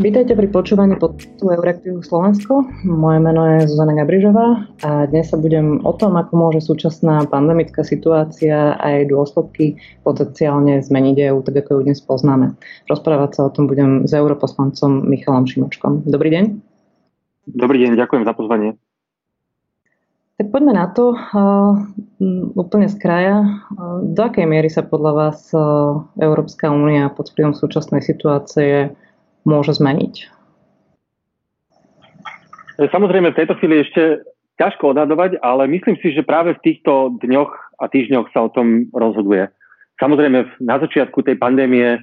Vítajte pri počúvaní podcastu Euraktivu Slovensko. Moje meno je Zuzana Gabrižová a dnes sa budem o tom, ako môže súčasná pandemická situácia a jej dôsledky potenciálne zmeniť EU, tak ako ju dnes poznáme. Rozprávať sa o tom budem s europoslancom Michalom Šimočkom. Dobrý deň. Dobrý deň, ďakujem za pozvanie. Tak poďme na to úplne z kraja. Do akej miery sa podľa vás Európska únia pod vplyvom súčasnej situácie môže zmeniť? Samozrejme, v tejto chvíli ešte ťažko odhadovať, ale myslím si, že práve v týchto dňoch a týždňoch sa o tom rozhoduje. Samozrejme, na začiatku tej pandémie e,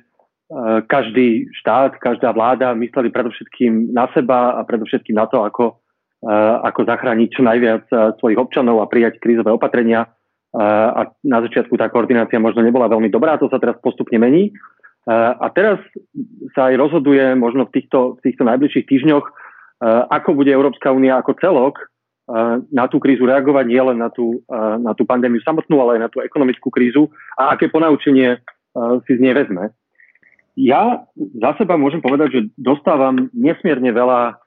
každý štát, každá vláda mysleli predovšetkým na seba a predovšetkým na to, ako, e, ako zachrániť čo najviac e, svojich občanov a prijať krízové opatrenia. A na začiatku tá koordinácia možno nebola veľmi dobrá, to sa teraz postupne mení. A teraz sa aj rozhoduje možno v týchto, v týchto najbližších týždňoch, ako bude Európska únia ako celok na tú krízu reagovať, nie len na tú, na tú pandémiu samotnú, ale aj na tú ekonomickú krízu a aké ponaučenie si z nej vezme. Ja za seba môžem povedať, že dostávam nesmierne veľa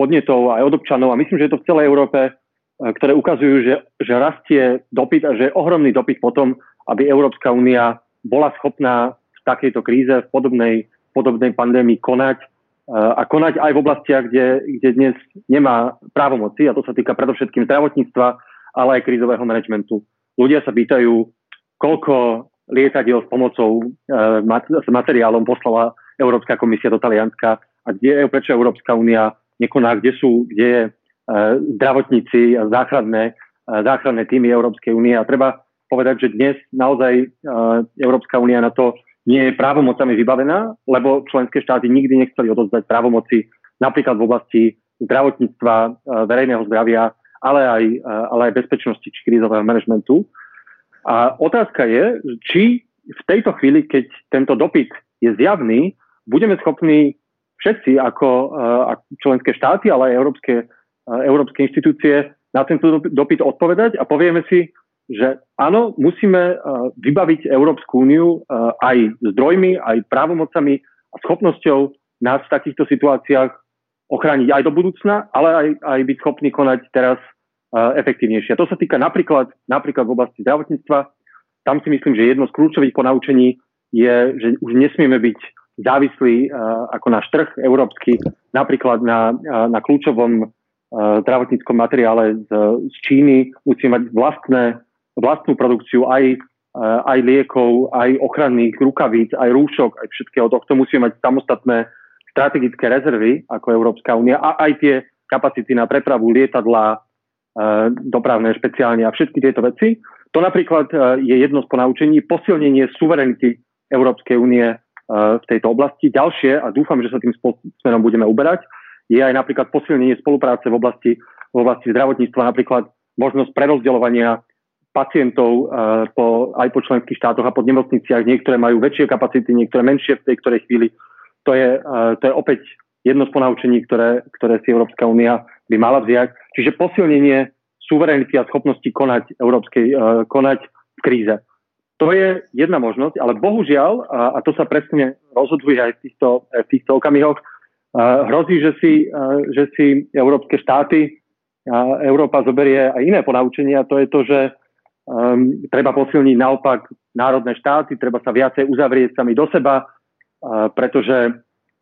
podnetov aj od občanov a myslím, že je to v celej Európe, ktoré ukazujú, že, že rastie dopyt a že je ohromný dopyt potom, aby Európska únia bola schopná takejto kríze, v podobnej, podobnej pandémii konať a konať aj v oblastiach, kde, kde dnes nemá právomoci, a to sa týka predovšetkým zdravotníctva, ale aj krízového manažmentu. Ľudia sa pýtajú, koľko lietadiel s pomocou e, s materiálom poslala Európska komisia do Talianska a kde, prečo Európska únia nekoná, kde sú, kde je e, zdravotníci a záchranné, záchranné týmy Európskej únie. A treba povedať, že dnes naozaj Európska únia na to nie je právomocami vybavená, lebo členské štáty nikdy nechceli odozdať právomoci napríklad v oblasti zdravotníctva, e, verejného zdravia, ale aj, e, ale aj bezpečnosti či krízového manažmentu. A otázka je, či v tejto chvíli, keď tento dopyt je zjavný, budeme schopní všetci ako, e, členské štáty, ale aj európske, európske inštitúcie na tento dopyt odpovedať a povieme si, že áno, musíme uh, vybaviť Európsku úniu uh, aj zdrojmi, aj právomocami a schopnosťou nás v takýchto situáciách ochrániť aj do budúcna, ale aj, aj byť schopný konať teraz uh, efektívnejšie. A to sa týka napríklad, napríklad v oblasti zdravotníctva. Tam si myslím, že jedno z kľúčových ponaučení je, že už nesmieme byť závislí ako náš trh európsky, napríklad na, na kľúčovom zdravotníckom materiále z, z Číny. Musíme mať vlastné vlastnú produkciu aj, eh, aj liekov, aj ochranných rukavíc, aj rúšok, aj všetkého tohto. Musíme mať samostatné strategické rezervy ako Európska únia a aj tie kapacity na prepravu lietadla, eh, dopravné špeciálne a všetky tieto veci. To napríklad eh, je jedno z ponaučení, posilnenie suverenity Európskej únie v tejto oblasti. Ďalšie, a dúfam, že sa tým smerom budeme uberať, je aj napríklad posilnenie spolupráce v oblasti, v oblasti zdravotníctva, napríklad možnosť prerozdeľovania pacientov uh, po, aj po členských štátoch a po nemocniciach. Niektoré majú väčšie kapacity, niektoré menšie v tej ktorej chvíli. To je, uh, to je opäť jedno z ponaučení, ktoré, ktoré si Európska únia by mala vziať. Čiže posilnenie suverenity a schopnosti konať, európskej, uh, konať v kríze. To je jedna možnosť, ale bohužiaľ, a, a to sa presne rozhoduje aj v týchto, v týchto okamihoch, hrozí, že si, že si európske štáty a Európa zoberie aj iné ponaučenia. To je to, že um, treba posilniť naopak národné štáty, treba sa viacej uzavrieť sami do seba, uh, pretože,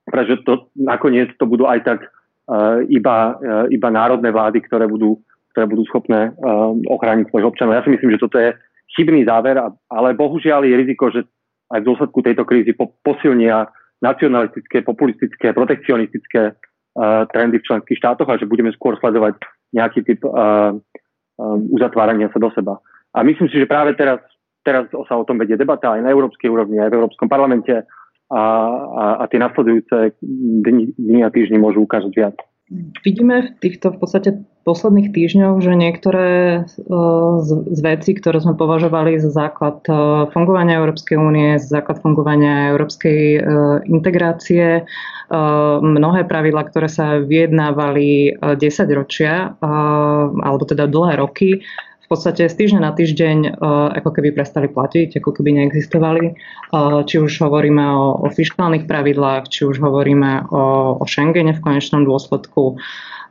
pretože to, nakoniec to budú aj tak uh, iba, uh, iba národné vlády, ktoré budú, ktoré budú schopné uh, ochrániť svojich občanov. Ja si myslím, že toto je chybný záver, ale bohužiaľ je riziko, že aj v dôsledku tejto krízy po, posilnia nacionalistické, populistické, protekcionistické uh, trendy v členských štátoch a že budeme skôr sledovať nejaký typ uh, uh, uzatvárania sa do seba. A myslím si, že práve teraz, teraz sa o tom vedie debata aj na európskej úrovni, aj v Európskom parlamente a, a, a tie nasledujúce dni, dni a týždni môžu ukázať viac. Vidíme v týchto v podstate posledných týždňoch, že niektoré e, z, z vecí, ktoré sme považovali za základ e, fungovania Európskej únie, za základ fungovania európskej e, integrácie, mnohé pravidla, ktoré sa vyjednávali 10 ročia, alebo teda dlhé roky, v podstate z týždňa na týždeň ako keby prestali platiť, ako keby neexistovali. Či už hovoríme o, o fiskálnych pravidlách, či už hovoríme o, o Schengene v konečnom dôsledku.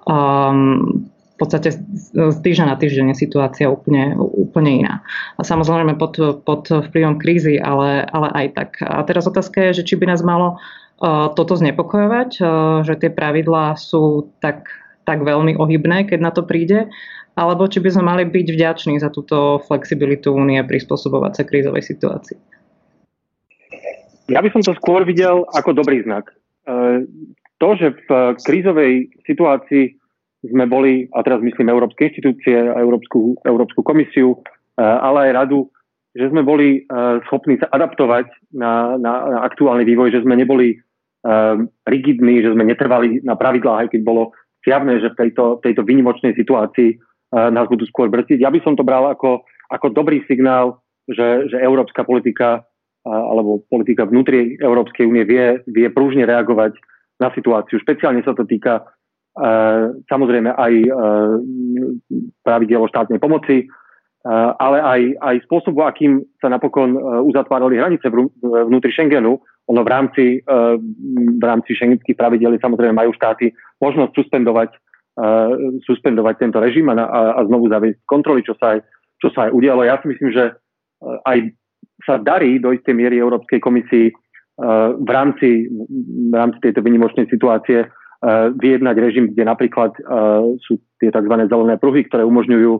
Um, v podstate z týždňa na týždeň je situácia úplne, úplne iná. A samozrejme pod, pod vplyvom krízy, ale, ale aj tak. A teraz otázka je, že či by nás malo uh, toto znepokojovať, že tie pravidlá sú tak, tak veľmi ohybné, keď na to príde, alebo či by sme mali byť vďační za túto flexibilitu únie prispôsobovať sa krízovej situácii. Ja by som to skôr videl ako dobrý znak. Uh, to, že v krízovej situácii sme boli, a teraz myslím Európske inštitúcie, Európsku, Európsku komisiu, eh, ale aj radu, že sme boli schopní sa adaptovať na, na, na aktuálny vývoj, že sme neboli rigidní, že sme netrvali na pravidlách, aj keď bolo zjavné, že v tejto, tejto výnimočnej situácii nás budú skôr brziť. Ja by som to bral ako, ako dobrý signál, že, že európska politika alebo politika vnútri Európskej únie vie, vie prúžne reagovať na situáciu. Špeciálne sa to týka samozrejme aj e, pravidel o štátnej pomoci, e, ale aj, aj spôsobu, akým sa napokon e, uzatvárali hranice vnútri Schengenu. Ono v rámci, v rámci šengenských pravidel samozrejme majú štáty možnosť suspendovať, suspendovať tento režim a, a znovu zaviesť kontroly, čo sa, aj, čo sa aj udialo. Ja si myslím, že aj sa darí do istej miery Európskej komisii v rámci, v rámci tejto vynimočnej situácie vyjednať režim, kde napríklad sú tie tzv. zelené pruhy, ktoré umožňujú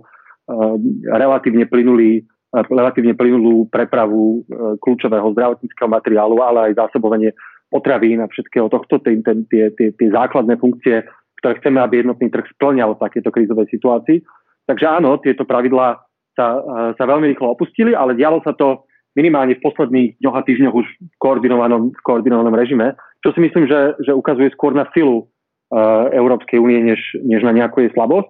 relatívne plynulý relatívne plynulú prepravu kľúčového zdravotníckého materiálu, ale aj zásobovanie potravín a všetkého tohto, tie, tie, tie, tie základné funkcie, ktoré chceme, aby jednotný trh splňal v takéto krízovej situácii. Takže áno, tieto pravidlá sa, sa veľmi rýchlo opustili, ale dialo sa to minimálne v posledných dňoch a týždňoch už v koordinovanom, v koordinovanom režime, čo si myslím, že, že ukazuje skôr na silu Eh, Európskej únie, než, než na nejakú jej slabosť.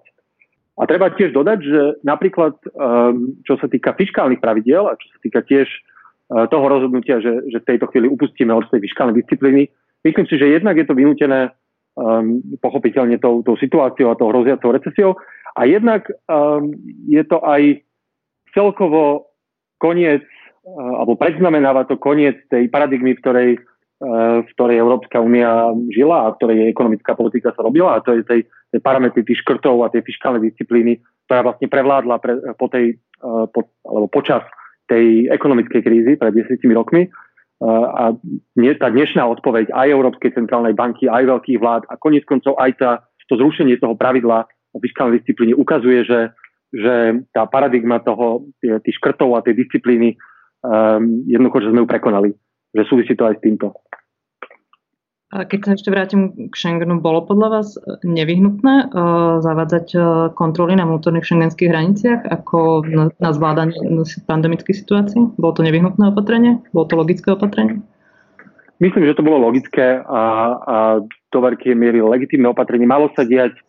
A treba tiež dodať, že napríklad, ehm, čo sa týka fiskálnych pravidiel a čo sa týka tiež eh, toho rozhodnutia, že, že v tejto chvíli upustíme od tej fiskálnej disciplíny, myslím si, že jednak je to vynútené um, pochopiteľne tou, tou situáciou a tou hroziacou recesiou a jednak um, je to aj celkovo koniec, uh, alebo predznamenáva to koniec tej paradigmy, v ktorej v ktorej Európska únia žila a v ktorej ekonomická politika sa robila a to je tej, tej parametry tých škrtov a tej fiskálnej disciplíny, ktorá vlastne prevládla pre, po tej, po, alebo počas tej ekonomickej krízy pred 10 rokmi. A tá dnešná odpoveď aj Európskej centrálnej banky, aj veľkých vlád a konec koncov aj tá, to zrušenie toho pravidla o fiskálnej disciplíne ukazuje, že, že tá paradigma toho, tých škrtov a tej disciplíny um, jednoducho, že sme ju prekonali že súvisí to aj s týmto. Keď sa ešte vrátim k Schengenu, bolo podľa vás nevyhnutné uh, zavádzať uh, kontroly na vnútorných šengenských hraniciach ako na, zvládanie pandemickej situácie? Bolo to nevyhnutné opatrenie? Bolo to logické opatrenie? Myslím, že to bolo logické a, a do veľkej miery legitímne opatrenie. Malo sa diať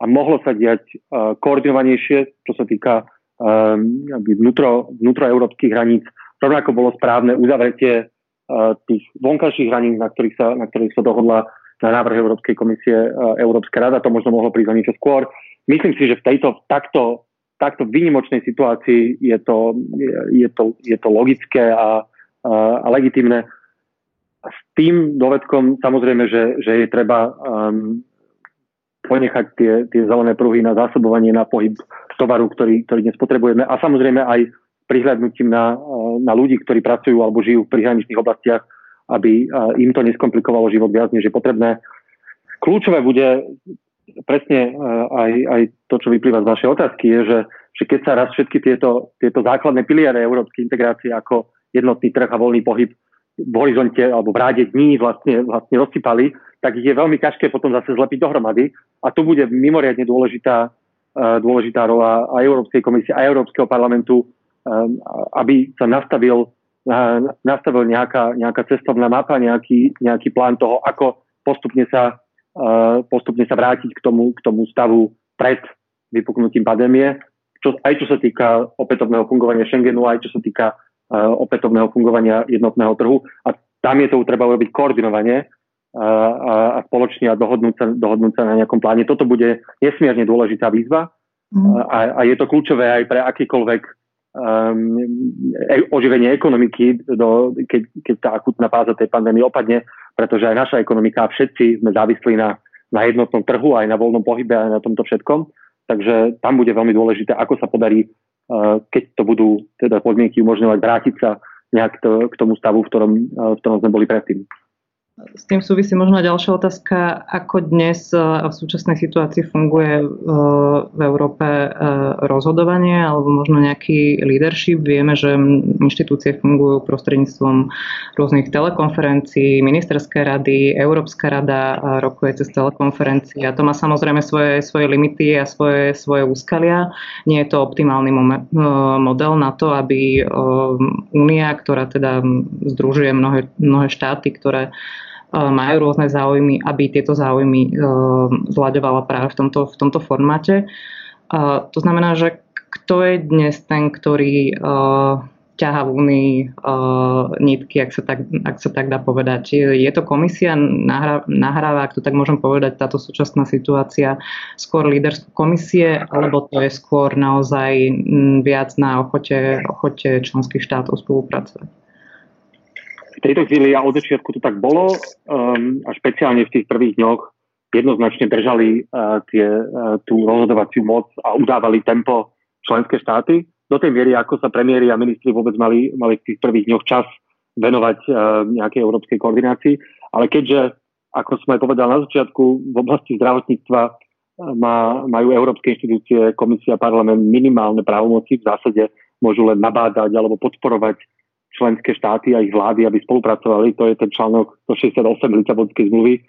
a mohlo sa diať koordinovanejšie, čo sa týka vnútro, hraníc. Rovnako bolo správne uzavretie tých vonkajších hraníc, na ktorých sa, na ktorých sa dohodla na návrh Európskej komisie Európska rada, to možno mohlo prísť o niečo skôr. Myslím si, že v tejto takto, takto výnimočnej situácii je to, je, je to, je to logické a, a, a legitimné. S tým dovedkom samozrejme, že, že je treba um, ponechať tie, tie zelené pruhy na zásobovanie, na pohyb tovaru, ktorý, ktorý dnes potrebujeme a samozrejme aj prihľadnutím na, na ľudí, ktorí pracujú alebo žijú v prihraničných oblastiach, aby im to neskomplikovalo život viac, než je potrebné. Kľúčové bude presne aj, aj to, čo vyplýva z vašej otázky, je, že, že keď sa raz všetky tieto, tieto základné piliere európskej integrácie ako jednotný trh a voľný pohyb v horizonte alebo v ráde dní vlastne, vlastne rozsypali, tak je veľmi ťažké potom zase zlepiť dohromady. A tu bude mimoriadne dôležitá, dôležitá rola aj Európskej komisie, aj Európskeho parlamentu aby sa nastavil, nastavil nejaká, nejaká cestovná mapa, nejaký, nejaký plán toho, ako postupne sa, uh, postupne sa vrátiť k tomu, k tomu stavu pred vypuknutím pandémie, čo, aj čo sa týka opätovného fungovania Schengenu, aj čo sa týka uh, opätovného fungovania jednotného trhu. A tam je to treba urobiť koordinovanie a, a spoločne a dohodnúť sa, dohodnúť sa na nejakom pláne. Toto bude nesmierne dôležitá výzva Mm. A, a je to kľúčové aj pre akýkoľvek um, e, oživenie ekonomiky, do, keď, keď tá akutná fáza tej pandémie opadne, pretože aj naša ekonomika, všetci sme závislí na, na jednotnom trhu, aj na voľnom pohybe, aj na tomto všetkom. Takže tam bude veľmi dôležité, ako sa podarí, uh, keď to budú teda podmienky umožňovať, vrátiť sa nejak to, k tomu stavu, v ktorom, uh, v ktorom sme boli predtým. S tým súvisí možno ďalšia otázka, ako dnes e, v súčasnej situácii funguje e, v Európe e, rozhodovanie alebo možno nejaký leadership. Vieme, že inštitúcie fungujú prostredníctvom rôznych telekonferencií, ministerské rady, Európska rada rokuje cez telekonferencii a to má samozrejme svoje, svoje limity a svoje, svoje úskalia. Nie je to optimálny model na to, aby Únia, ktorá teda združuje mnohé, mnohé štáty, ktoré majú rôzne záujmy, aby tieto záujmy zľaďovala práve v tomto, v tomto formáte. To znamená, že kto je dnes ten, ktorý ťaha v Únii uh, nitky, ak sa, tak, ak sa tak dá povedať. Je to komisia, nahráva, nahráva, ak to tak môžem povedať, táto súčasná situácia skôr líderskú komisie, alebo to je skôr naozaj viac na ochote, ochote členských štátov spolupracovať? V tejto chvíli a od začiatku to tak bolo um, a špeciálne v tých prvých dňoch jednoznačne držali uh, tie, uh, tú rozhodovaciu moc a udávali tempo členské štáty. Do tej miery, ako sa premiéry a ministri vôbec mali, mali v tých prvých dňoch čas venovať uh, nejakej európskej koordinácii. Ale keďže, ako som aj povedal na začiatku, v oblasti zdravotníctva má, majú európske inštitúcie, komisia, parlament minimálne právomoci, v zásade môžu len nabádať alebo podporovať členské štáty a ich vlády, aby spolupracovali. To je ten článok 168 Lisabonskej zmluvy.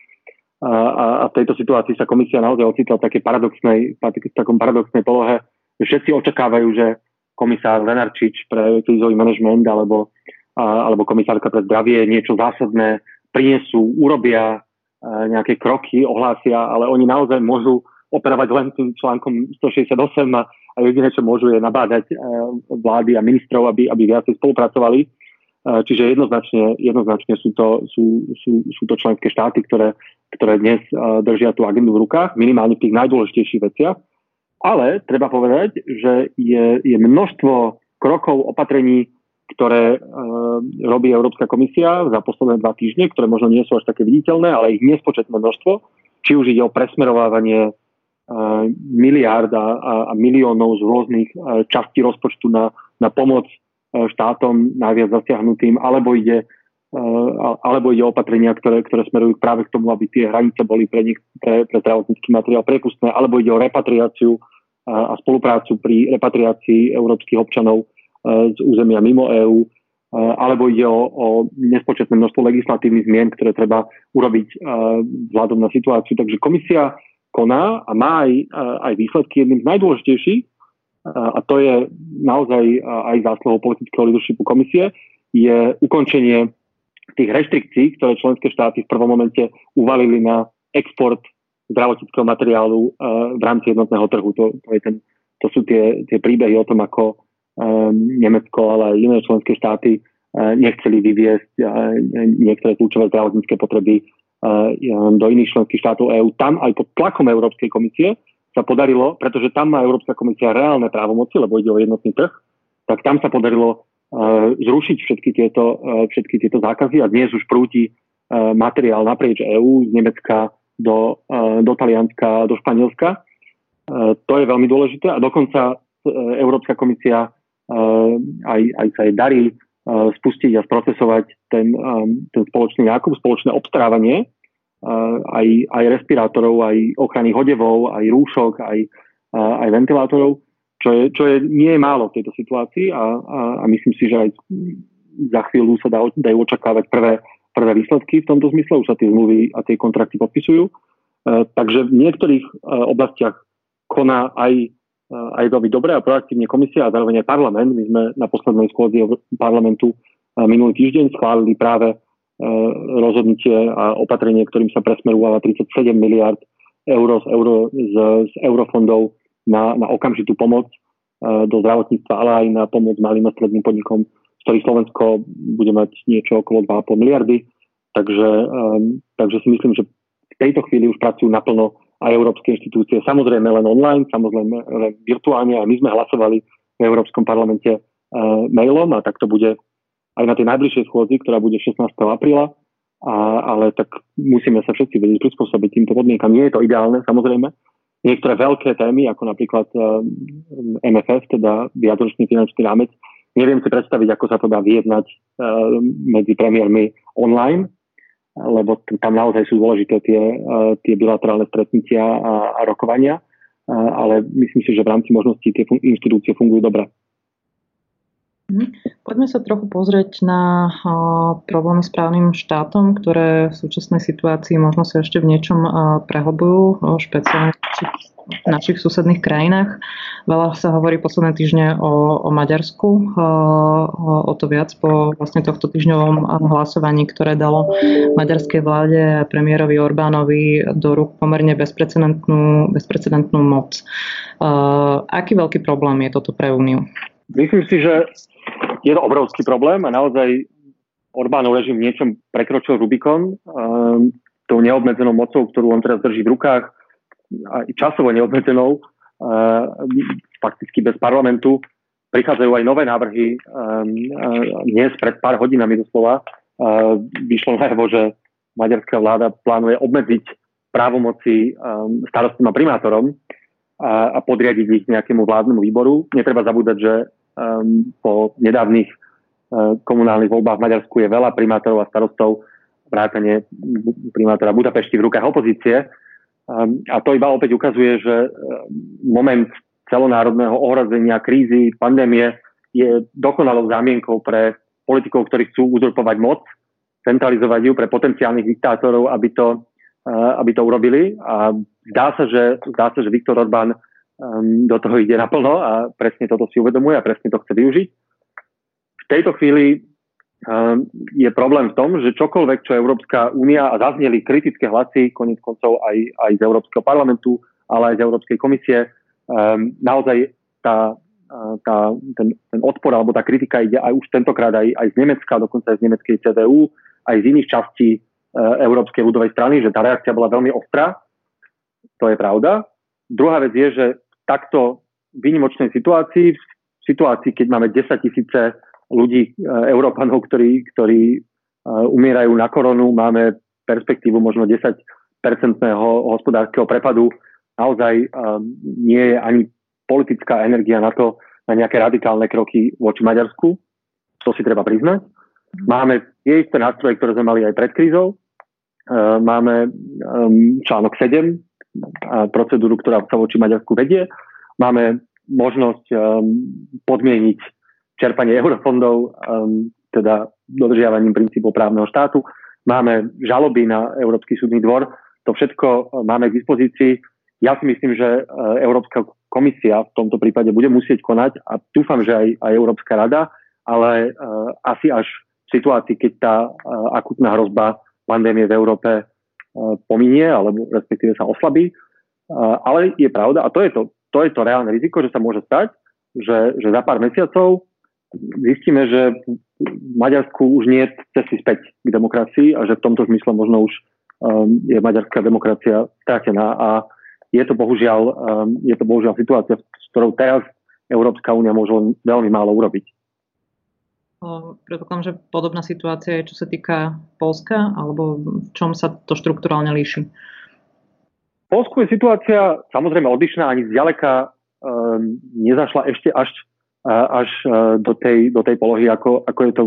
A, a, a v tejto situácii sa komisia naozaj ocitla v takej paradoxnej, v takom paradoxnej polohe, že všetci očakávajú, že komisár Lenarčič pre krízový manažment alebo, a, alebo komisárka pre zdravie niečo zásadné prinesú, urobia nejaké kroky, ohlásia, ale oni naozaj môžu operovať len tým článkom 168 a, a jediné, čo môžu, je nabádať vlády a ministrov, aby, aby viacej spolupracovali. Čiže jednoznačne, jednoznačne sú, to, sú, sú, sú to členské štáty, ktoré, ktoré dnes držia tú agendu v rukách, minimálne v tých najdôležitejších veciach. Ale treba povedať, že je, je množstvo krokov, opatrení, ktoré uh, robí Európska komisia za posledné dva týždne, ktoré možno nie sú až také viditeľné, ale ich nespočetné množstvo. Či už ide o presmerovávanie uh, miliárd a, a miliónov z rôznych uh, častí rozpočtu na, na pomoc E, štátom najviac zasiahnutým, alebo ide, e, alebo ide opatrenia, ktoré, ktoré smerujú práve k tomu, aby tie hranice boli pre, nich, pre, pre zdravotnícky materiál prepustné, alebo ide o repatriáciu a spoluprácu pri repatriácii európskych občanov e, z územia mimo EÚ, alebo ide o, o nespočetné množstvo legislatívnych zmien, ktoré treba urobiť vzhľadom na situáciu. Takže komisia koná a má aj, aj výsledky. Jedným z najdôležitejších a to je naozaj aj zásluhou politického leadershipu komisie, je ukončenie tých reštrikcií, ktoré členské štáty v prvom momente uvalili na export zdravotníckého materiálu v rámci jednotného trhu. To, to, je ten, to sú tie, tie príbehy o tom, ako Nemecko, ale aj iné členské štáty nechceli vyviesť niektoré kľúčové zdravotnícke potreby do iných členských štátov EÚ. Tam aj pod tlakom Európskej komisie sa podarilo, pretože tam má Európska komisia reálne právomoci, lebo ide o jednotný trh, tak tam sa podarilo uh, zrušiť všetky tieto, uh, všetky tieto zákazy a dnes už prúti uh, materiál naprieč EÚ z Nemecka do, do Talianska, do Španielska. To je veľmi dôležité a dokonca Európska komisia aj, aj sa jej darí spustiť a sprocesovať ten, ten spoločný nákup, spoločné obstarávanie aj, aj respirátorov, aj ochranných hodevov, aj rúšok, aj, aj ventilátorov, čo, je, čo je, nie je málo v tejto situácii a, a, a myslím si, že aj za chvíľu sa dajú očakávať prvé, prvé výsledky v tomto zmysle, už sa tie zmluvy a tie kontrakty podpisujú. E, takže v niektorých oblastiach koná aj, aj veľmi dobre a proaktívne komisia a zároveň aj parlament. My sme na poslednej schôdzi parlamentu minulý týždeň schválili práve rozhodnutie a opatrenie, ktorým sa presmerúvala 37 miliard eur z, euro, z, z eurofondov na, na okamžitú pomoc e, do zdravotníctva, ale aj na pomoc malým a stredným podnikom, z ktorých Slovensko bude mať niečo okolo 2,5 miliardy. Takže, um, takže si myslím, že v tejto chvíli už pracujú naplno a európske inštitúcie. Samozrejme len online, samozrejme len virtuálne a my sme hlasovali v Európskom parlamente uh, mailom a tak to bude aj na tej najbližšej schôdzi, ktorá bude 16. apríla. A, ale tak musíme sa všetci vedieť prispôsobiť týmto podmienkam. Nie je to ideálne, samozrejme. Niektoré veľké témy, ako napríklad uh, MFF, teda viacročný finančný rámec, neviem si predstaviť, ako sa to dá vyjednať uh, medzi premiérmi online, lebo tam naozaj sú dôležité tie, uh, tie bilaterálne stretnutia a, a rokovania, uh, ale myslím si, že v rámci možností tie fun- inštitúcie fungujú dobre. Mhm. Poďme sa trochu pozrieť na problémy s právnym štátom, ktoré v súčasnej situácii možno sa ešte v niečom prehlbujú, špeciálne v našich susedných krajinách. Veľa sa hovorí posledné týždne o, o Maďarsku, o, o to viac po vlastne tohto týždňovom hlasovaní, ktoré dalo maďarskej vláde a premiérovi Orbánovi do rúk pomerne bezprecedentnú, bezprecedentnú moc. Aký veľký problém je toto pre Úniu? Myslím si, že je to obrovský problém a naozaj Orbánov režim niečom prekročil Rubikon um, tou neobmedzenou mocou, ktorú on teraz drží v rukách, aj časovo neobmedzenou, uh, fakticky bez parlamentu. Prichádzajú aj nové návrhy. Um, uh, dnes pred pár hodinami doslova uh, vyšlo najavo, že maďarská vláda plánuje obmedziť právomoci um, starostom a primátorom a, a podriadiť ich nejakému vládnemu výboru. Netreba zabúdať, že um, po nedávnych uh, komunálnych voľbách v Maďarsku je veľa primátorov a starostov, vrátane primátora Budapešti v rukách opozície. Um, a to iba opäť ukazuje, že uh, moment celonárodného ohrozenia, krízy, pandémie je dokonalou zámienkou pre politikov, ktorí chcú uzurpovať moc, centralizovať ju pre potenciálnych diktátorov, aby to, uh, aby to urobili. A zdá sa, že, zdá sa, že Viktor Orbán um, do toho ide naplno a presne toto si uvedomuje a presne to chce využiť. V tejto chvíli um, je problém v tom, že čokoľvek, čo Európska únia a zazneli kritické hlasy, konec koncov aj, aj z Európskeho parlamentu, ale aj z Európskej komisie, um, naozaj tá, tá, ten, ten odpor alebo tá kritika ide aj už tentokrát aj, aj z Nemecka, dokonca aj z nemeckej CDU, aj z iných častí uh, Európskej ľudovej strany, že tá reakcia bola veľmi ostrá. To je pravda. Druhá vec je, že takto výnimočnej situácii, v situácii, keď máme 10 tisíce ľudí, e, Európanov, ktorí, ktorí e, umierajú na koronu, máme perspektívu možno 10 percentného hospodárskeho prepadu, naozaj e, nie je ani politická energia na to, na nejaké radikálne kroky voči Maďarsku. To si treba priznať. Máme tie isté nástroje, ktoré sme mali aj pred krízou. Máme článok 7 procedúru, ktorá sa voči Maďarsku vedie. Máme možnosť um, podmieniť čerpanie eurofondov, um, teda dodržiavaním princípov právneho štátu. Máme žaloby na Európsky súdny dvor. To všetko uh, máme k dispozícii. Ja si myslím, že uh, Európska komisia v tomto prípade bude musieť konať a dúfam, že aj, aj Európska rada, ale uh, asi až v situácii, keď tá akutná hrozba pandémie v Európe pominie, alebo respektíve sa oslabí. Ale je pravda, a to je to, to, je to reálne riziko, že sa môže stať, že, že za pár mesiacov zistíme, že v Maďarsku už nie je cesty späť k demokracii a že v tomto zmysle možno už um, je maďarská demokracia stratená a je to bohužiaľ, um, je to bohužiaľ situácia, s ktorou teraz Európska únia môže veľmi málo urobiť. Predpokladám, že podobná situácia je, čo sa týka Polska, alebo v čom sa to štruktúralne líši? V Polsku je situácia samozrejme odlišná, ani zďaleka um, nezašla ešte až, až uh, do, tej, do tej polohy, ako, ako, je to,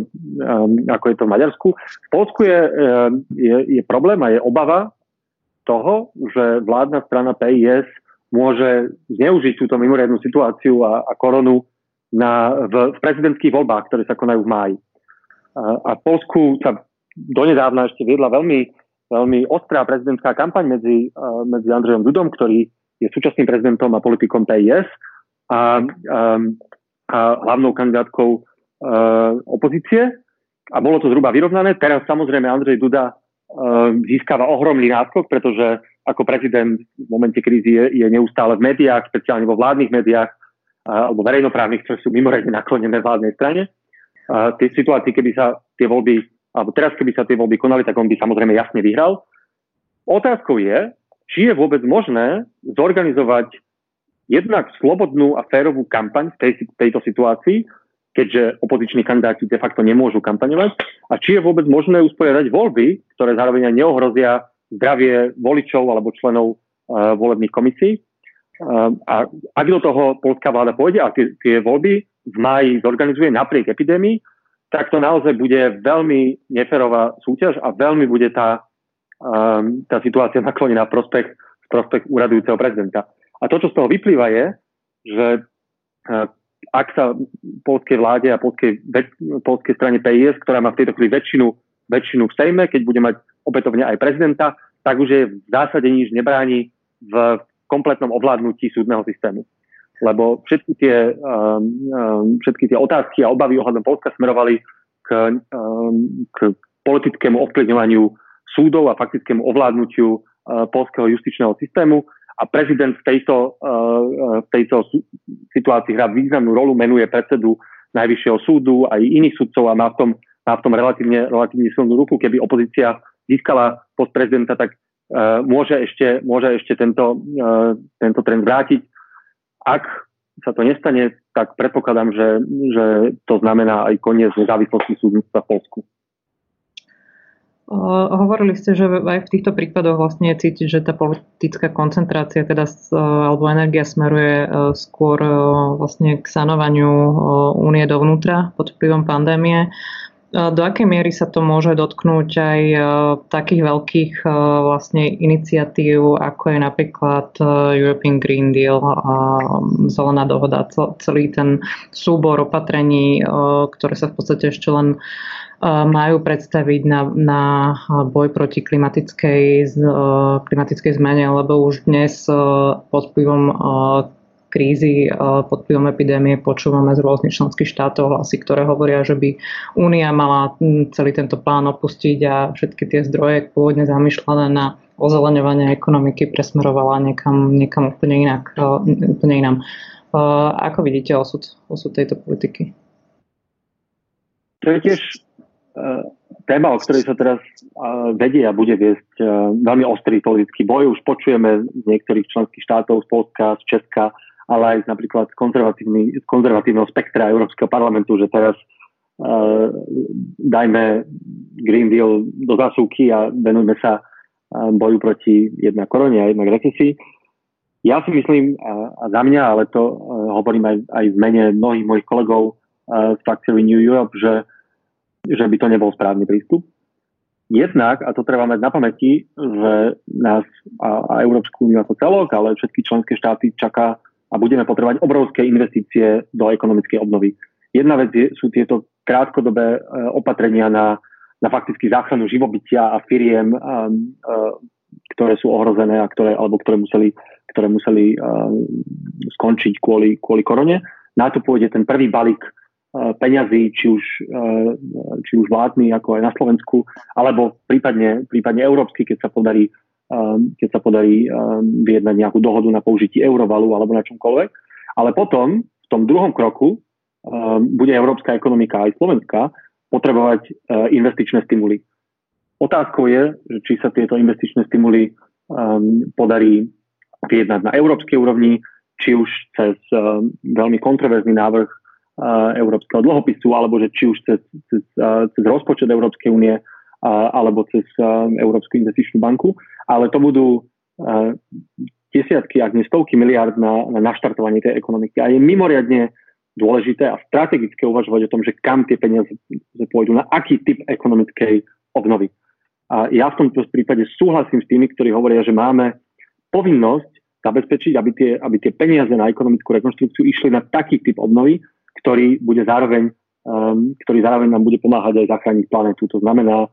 um, ako je to v Maďarsku. V Polsku je, um, je, je problém a je obava toho, že vládna strana PIS môže zneužiť túto mimoriadnú situáciu a, a koronu na, v, v prezidentských voľbách, ktoré sa konajú v máji. A, a v Polsku sa donedávna ešte viedla veľmi, veľmi ostrá prezidentská kampaň medzi, medzi Andrejom Dudom, ktorý je súčasným prezidentom a politikom PIS a, um, a hlavnou kandidátkou uh, opozície. A bolo to zhruba vyrovnané. Teraz samozrejme Andrej Duda uh, získava ohromný náskok, pretože ako prezident v momente krízy je, je neustále v médiách, speciálne vo vládnych médiách alebo verejnoprávnych, ktoré sú mimoriadne naklonené vládnej strane. A tie situácii, keby sa tie voľby, alebo teraz keby sa tie voľby konali, tak on by samozrejme jasne vyhral. Otázkou je, či je vôbec možné zorganizovať jednak slobodnú a férovú kampaň v tej, tejto situácii, keďže opoziční kandidáti de facto nemôžu kampaňovať, a či je vôbec možné usporiadať voľby, ktoré zároveň neohrozia zdravie voličov alebo členov uh, volebných komisí. Uh, a ak do toho polská vláda pôjde a tie, tie voľby v máji zorganizuje napriek epidémii, tak to naozaj bude veľmi neferová súťaž a veľmi bude tá, um, tá situácia naklonená v prospech úradujúceho prezidenta. A to, čo z toho vyplýva, je, že uh, ak sa polskej vláde a polskej, polskej strane PIS, ktorá má v tejto chvíli väčšinu, väčšinu v Sejme, keď bude mať opätovne aj prezidenta, tak už je v zásade nič nebráni v kompletnom ovládnutí súdneho systému. Lebo všetky tie, um, um, všetky tie otázky a obavy ohľadom Polska smerovali k, um, k politickému ovplyvňovaniu súdov a faktickému ovládnutiu uh, polského justičného systému a prezident v tejto, uh, v tejto situácii hrá významnú rolu, menuje predsedu Najvyššieho súdu aj iných sudcov a má v tom, má v tom relatívne, relatívne silnú ruku. Keby opozícia získala post prezidenta, tak môže ešte, môže ešte tento, uh, tento trend vrátiť. Ak sa to nestane, tak predpokladám, že, že to znamená aj koniec nezávislosti súdnictva v Polsku. Hovorili ste, že aj v týchto prípadoch vlastne cítiť, že tá politická koncentrácia teda, alebo energia smeruje skôr vlastne k sanovaniu únie dovnútra pod vplyvom pandémie. Do akej miery sa to môže dotknúť aj takých veľkých vlastne iniciatív, ako je napríklad European Green Deal a Zelená dohoda, celý ten súbor opatrení, ktoré sa v podstate ešte len majú predstaviť na, na boj proti klimatickej, klimatickej zmene, lebo už dnes pod vplyvom krízy pod vplyvom epidémie počúvame z rôznych členských štátov hlasy, ktoré hovoria, že by Únia mala celý tento plán opustiť a všetky tie zdroje pôvodne zamýšľané na ozeleňovanie ekonomiky presmerovala niekam, niekam úplne inak, úplne inám. Ako vidíte osud, osud tejto politiky? To je tiež téma, o ktorej sa teraz vedie a bude viesť veľmi ostrý politický boj. Už počujeme z niektorých členských štátov, z Polska, z Česka, ale aj napríklad z, konzervatívneho spektra Európskeho parlamentu, že teraz uh, dajme Green Deal do zasúky a venujme sa uh, boju proti jednak korone a jednak recesii. Ja si myslím, a, a za mňa, ale to uh, hovorím aj, aj v mene mnohých mojich kolegov uh, z frakcie New Europe, že, že by to nebol správny prístup. Jednak, a to treba mať na pamäti, že nás a, a Európsku úniu ako celok, ale všetky členské štáty čaká a budeme potrebovať obrovské investície do ekonomickej obnovy. Jedna vec je, sú tieto krátkodobé e, opatrenia na, na fakticky záchranu živobytia a firiem, a, a, ktoré sú ohrozené a ktoré, alebo ktoré museli, ktoré museli a, skončiť kvôli, kvôli korone. Na to pôjde ten prvý balík peňazí, či už, či už vládny, ako aj na Slovensku, alebo prípadne, prípadne európsky, keď sa podarí keď sa podarí um, vyjednať nejakú dohodu na použití eurovalu alebo na čomkoľvek. Ale potom, v tom druhom kroku, um, bude európska ekonomika aj Slovenska potrebovať uh, investičné stimuly. Otázkou je, či sa tieto investičné stimuly podarí vyjednať na európskej úrovni, či už cez veľmi kontroverzný návrh uh, európskeho dlhopisu, alebo že či už cez, cez, uh, cez rozpočet Európskej únie, alebo cez Európsku investičnú banku ale to budú desiatky, ak nie stovky miliard na, na naštartovanie tej ekonomiky. A je mimoriadne dôležité a strategické uvažovať o tom, že kam tie peniaze pôjdu, na aký typ ekonomickej obnovy. A ja v tomto prípade súhlasím s tými, ktorí hovoria, že máme povinnosť zabezpečiť, aby tie, aby tie peniaze na ekonomickú rekonstrukciu išli na taký typ obnovy, ktorý bude zároveň, um, ktorý zároveň nám bude pomáhať aj zachrániť planetu. To znamená,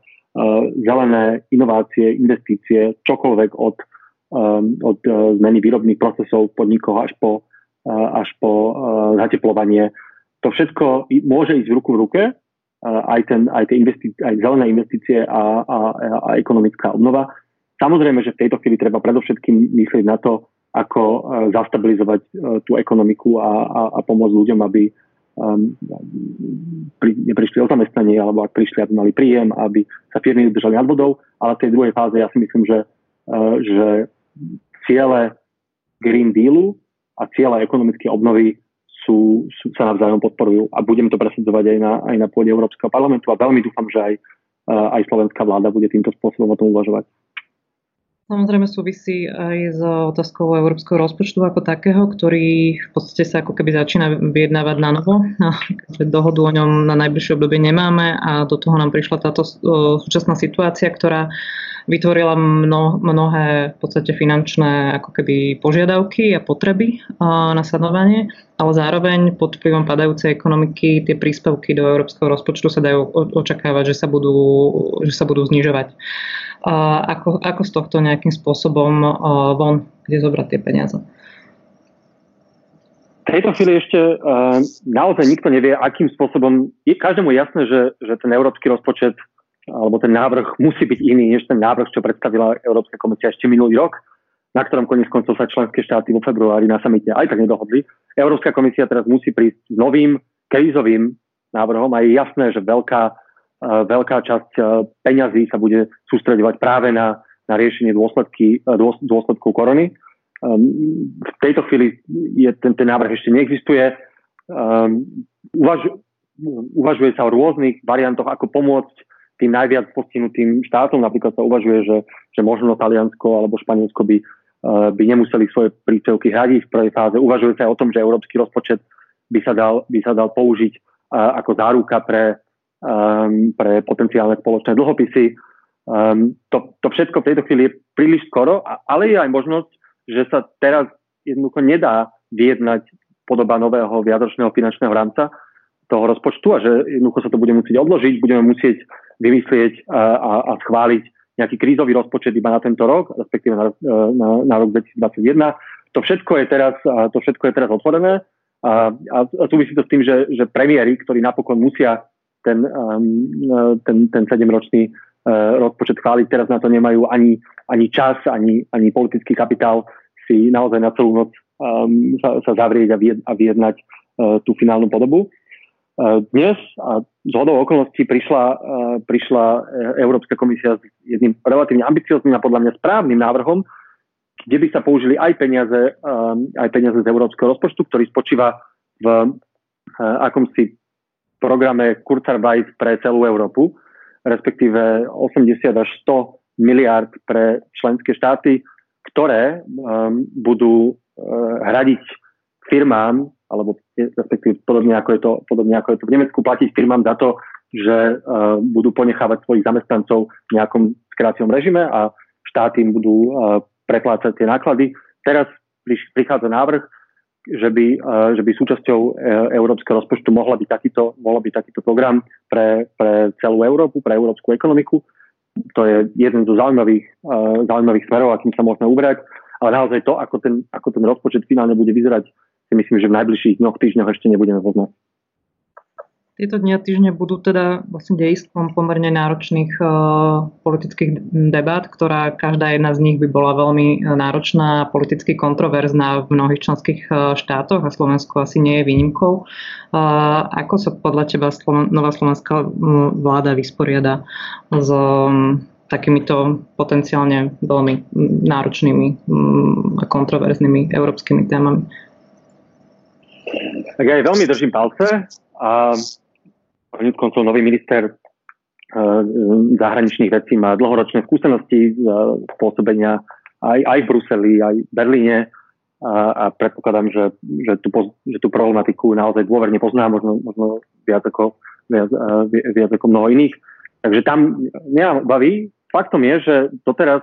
zelené inovácie, investície, čokoľvek od, um, od uh, zmeny výrobných procesov v podnikoch až po, až po zateplovanie. To všetko môže ísť v ruku v ruke, aj, ten, aj, tie investície, aj zelené investície a, a, a ekonomická obnova. Samozrejme, že v tejto chvíli treba predovšetkým myslieť na to, ako zastabilizovať tú ekonomiku a, a, a pomôcť ľuďom, aby, um, pri, neprišli o zamestnanie, alebo ak prišli, aby mali príjem, aby sa firmy udržali nad vodou, ale v tej druhej fáze ja si myslím, že, uh, že ciele Green Dealu a ciele ekonomické obnovy sú, sú, sa navzájom podporujú a budem to presadzovať aj na, aj na pôde Európskeho parlamentu a veľmi dúfam, že aj, aj slovenská vláda bude týmto spôsobom o tom uvažovať. Samozrejme súvisí aj s otázkou európskeho rozpočtu ako takého, ktorý v podstate sa ako keby začína vyjednávať na novo. Dohodu o ňom na najbližšie obdobie nemáme a do toho nám prišla táto súčasná situácia, ktorá vytvorila mno, mnohé v podstate finančné ako keby požiadavky a potreby na sanovanie, ale zároveň pod vplyvom padajúcej ekonomiky tie príspevky do európskeho rozpočtu sa dajú očakávať, že sa budú, že sa budú znižovať ako, ako z tohto nejakým spôsobom von, kde zobrať tie peniaze. V tejto chvíli ešte uh, naozaj nikto nevie, akým spôsobom, je každému jasné, že, že ten európsky rozpočet alebo ten návrh musí byť iný, než ten návrh, čo predstavila Európska komisia ešte minulý rok, na ktorom konec koncov sa členské štáty vo februári na samite aj tak nedohodli. Európska komisia teraz musí prísť s novým krízovým návrhom a je jasné, že veľká veľká časť peňazí sa bude sústredovať práve na, na riešenie dôsledky, dôsledkov korony. Um, v tejto chvíli je, ten, ten návrh ešte neexistuje. Um, uvaž, uvažuje sa o rôznych variantoch, ako pomôcť tým najviac postihnutým štátom. Napríklad sa uvažuje, že, že možno Taliansko alebo Španielsko by, uh, by nemuseli svoje príspevky hradiť v prvej fáze. Uvažuje sa aj o tom, že európsky rozpočet by sa dal, by sa dal použiť ako záruka pre um, pre potenciálne spoločné dlhopisy. Um, to, to všetko v tejto chvíli je príliš skoro, ale je aj možnosť, že sa teraz jednoducho nedá vyjednať podoba nového viacročného finančného rámca toho rozpočtu a že jednoducho sa to bude musieť odložiť, budeme musieť vymyslieť a, a, schváliť nejaký krízový rozpočet iba na tento rok, respektíve na, na, na rok 2021. To všetko je teraz, to všetko je teraz otvorené a, a, a súvisí to s tým, že, že premiéry, ktorí napokon musia ten, um, ten, ten 7-ročný uh, rozpočet chváliť. Teraz na to nemajú ani, ani čas, ani, ani politický kapitál si naozaj na celú noc um, sa, sa zavrieť a, vied, a vyjednať uh, tú finálnu podobu. Dnes a z hodou okolností prišla, prišla Európska komisia s jedným relatívne ambiciozným a podľa mňa správnym návrhom, kde by sa použili aj peniaze, aj peniaze z európskeho rozpočtu, ktorý spočíva v uh, akomsi programe Kurzarbeit pre celú Európu, respektíve 80 až 100 miliard pre členské štáty, ktoré um, budú uh, hradiť firmám, alebo respektíve podobne ako, je to, podobne ako je to v Nemecku, platiť firmám za to, že uh, budú ponechávať svojich zamestnancov v nejakom skráciom režime a štáty im budú uh, preplácať tie náklady. Teraz prichádza návrh, že by, že by súčasťou e, európskeho rozpočtu mohla byť takýto, mohla byť takýto program pre, pre celú Európu, pre európsku ekonomiku. To je jeden zo zaujímavých, zaujímavých smerov, akým sa môžeme uberať. Ale naozaj to, ako ten, ako ten rozpočet finálne bude vyzerať, si myslím, že v najbližších dňoch, týždňoch ešte nebudeme poznať. Tieto dni a týždne budú teda vlastne dejstvom pomerne náročných uh, politických debát, ktorá každá jedna z nich by bola veľmi e, náročná a politicky kontroverzná v mnohých členských uh, štátoch a Slovensko asi nie je výnimkou. Ako sa podľa teba nová slovenská vláda vysporiada s um, takýmito potenciálne veľmi náročnými um, a kontroverznými európskymi témami? Tak ja veľmi držím palce a Konec koncov nový minister eh, zahraničných vecí má dlhoročné skúsenosti z pôsobenia aj, aj v Bruseli, aj v Berlíne a, a predpokladám, že, že, tú, že tú problematiku naozaj dôverne pozná, možno, možno viac, ako, viac, eh, viac ako mnoho iných. Takže tam nemám obavy. Faktom je, že doteraz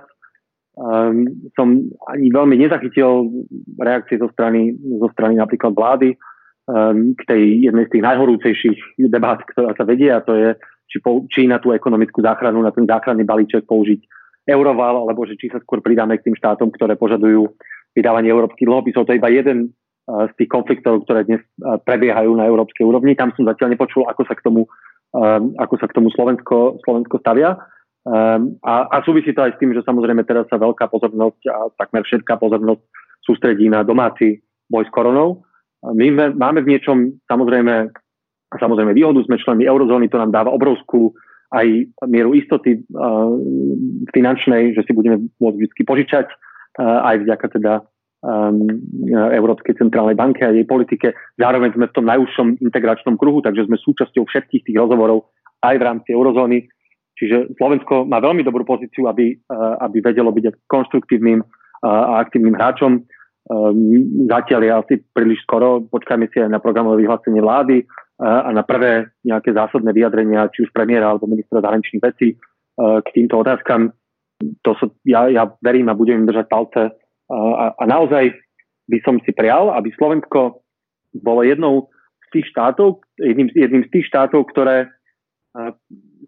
um, som ani veľmi nezachytil reakcie zo strany, zo strany napríklad vlády, k tej jednej z tých najhorúcejších debát, ktorá sa vedie a to je, či, po, či na tú ekonomickú záchranu, na ten záchranný balíček použiť euroval, alebo že či sa skôr pridáme k tým štátom, ktoré požadujú vydávanie európskych dlhopisov. To je iba jeden uh, z tých konfliktov, ktoré dnes uh, prebiehajú na európskej úrovni. Tam som zatiaľ nepočul, ako sa k tomu, um, ako sa k tomu Slovensko, Slovensko stavia. Um, a, a súvisí to aj s tým, že samozrejme teraz sa veľká pozornosť a takmer všetká pozornosť sústredí na domáci boj s koronou. My máme v niečom samozrejme, samozrejme výhodu, sme členmi eurozóny, to nám dáva obrovskú aj mieru istoty uh, finančnej, že si budeme môcť vždy požičať aj vďaka teda um, Európskej centrálnej banke a jej politike. Zároveň sme v tom najúžšom integračnom kruhu, takže sme súčasťou všetkých tých rozhovorov aj v rámci eurozóny. Čiže Slovensko má veľmi dobrú pozíciu, aby, uh, aby vedelo byť konštruktívnym uh, a aktívnym hráčom. Um, zatiaľ je asi príliš skoro, počkajme si aj na programové vyhlásenie vlády uh, a na prvé nejaké zásadné vyjadrenia, či už premiéra alebo ministra zahraničných vecí k týmto otázkam. To so, ja, ja verím a budem im držať palce. A, a naozaj by som si prial, aby Slovensko bolo jednou z tých štátov, jedným, jedným z tých štátov, ktoré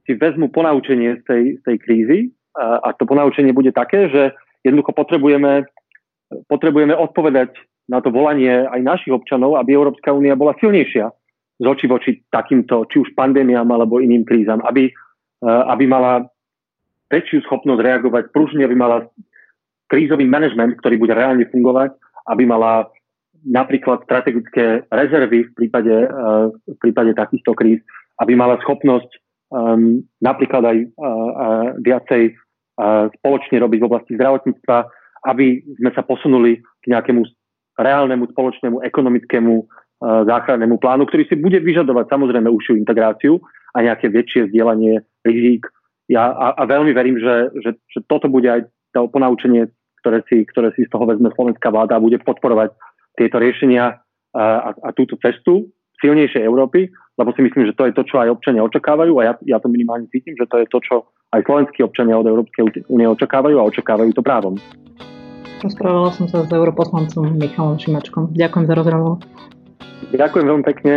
si vezmu ponaučenie z tej, z tej krízy. A, a to ponaučenie bude také, že jednoducho potrebujeme, potrebujeme odpovedať na to volanie aj našich občanov, aby Európska únia bola silnejšia z oči voči takýmto, či už pandémiám alebo iným krízam, aby, aby mala väčšiu schopnosť reagovať pružne, aby mala krízový manažment, ktorý bude reálne fungovať, aby mala napríklad strategické rezervy v prípade, uh, v prípade takýchto kríz, aby mala schopnosť um, napríklad aj uh, uh, viacej uh, spoločne robiť v oblasti zdravotníctva, aby sme sa posunuli k nejakému reálnemu spoločnému ekonomickému uh, záchrannému plánu, ktorý si bude vyžadovať samozrejme užšiu integráciu a nejaké väčšie zdieľanie rizík. Ja a, a veľmi verím, že, že, že toto bude aj to ponaučenie ktoré si, ktoré si z toho vezme slovenská vláda a bude podporovať tieto riešenia a, a túto cestu silnejšej Európy, lebo si myslím, že to je to, čo aj občania očakávajú a ja, ja to minimálne cítim, že to je to, čo aj slovenskí občania od Európskej únie očakávajú a očakávajú to právom. Rozprávala som sa s europoslancom Michalom Šimačkom. Ďakujem za rozhovor. Ďakujem veľmi pekne.